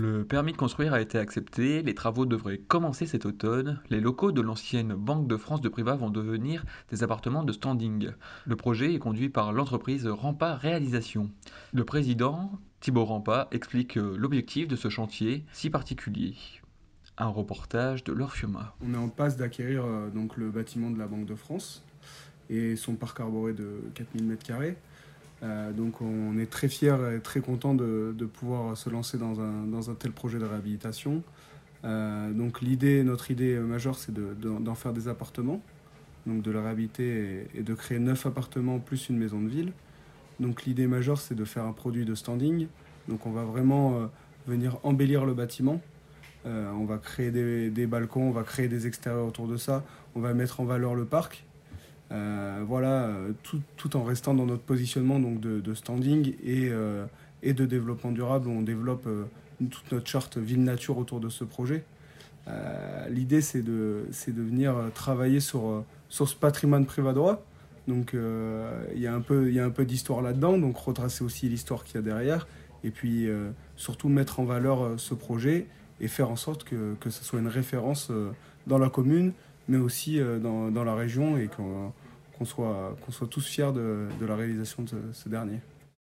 Le permis de construire a été accepté, les travaux devraient commencer cet automne. Les locaux de l'ancienne Banque de France de Privat vont devenir des appartements de standing. Le projet est conduit par l'entreprise Rampa Réalisation. Le président, Thibaut Rampa, explique l'objectif de ce chantier si particulier. Un reportage de Laure Fiuma. On est en passe d'acquérir euh, donc le bâtiment de la Banque de France et son parc arboré de 4000 m2. Euh, donc on est très fiers et très content de, pouvoir se lancer dans un, tel projet de réhabilitation. Euh, donc l'idée, notre idée majeure, c'est d'en faire des appartements, donc de la réhabiliter et, de créer neuf appartements plus une maison de ville. Donc l'idée majeure, c'est de faire un produit de standing. Donc on va vraiment euh, venir embellir le bâtiment. on va créer des, balcons, on va créer des extérieurs autour de ça, on va mettre en valeur le parc. Euh, voilà, euh, tout, en restant dans notre positionnement donc de, standing et, euh, et, de développement durable. On développe toute notre charte ville-nature autour de ce projet. L'idée, c'est de, de venir travailler sur, sur ce patrimoine privadois. Donc, il y a un peu, peu d'histoire là-dedans, donc retracer aussi l'histoire qu'il y a derrière. Et puis, surtout mettre en valeur ce projet et faire en sorte que, que ce soit une référence dans la commune, mais aussi dans, dans la région et qu'on soit, qu'on soit tous fiers de, la réalisation de ce dernier.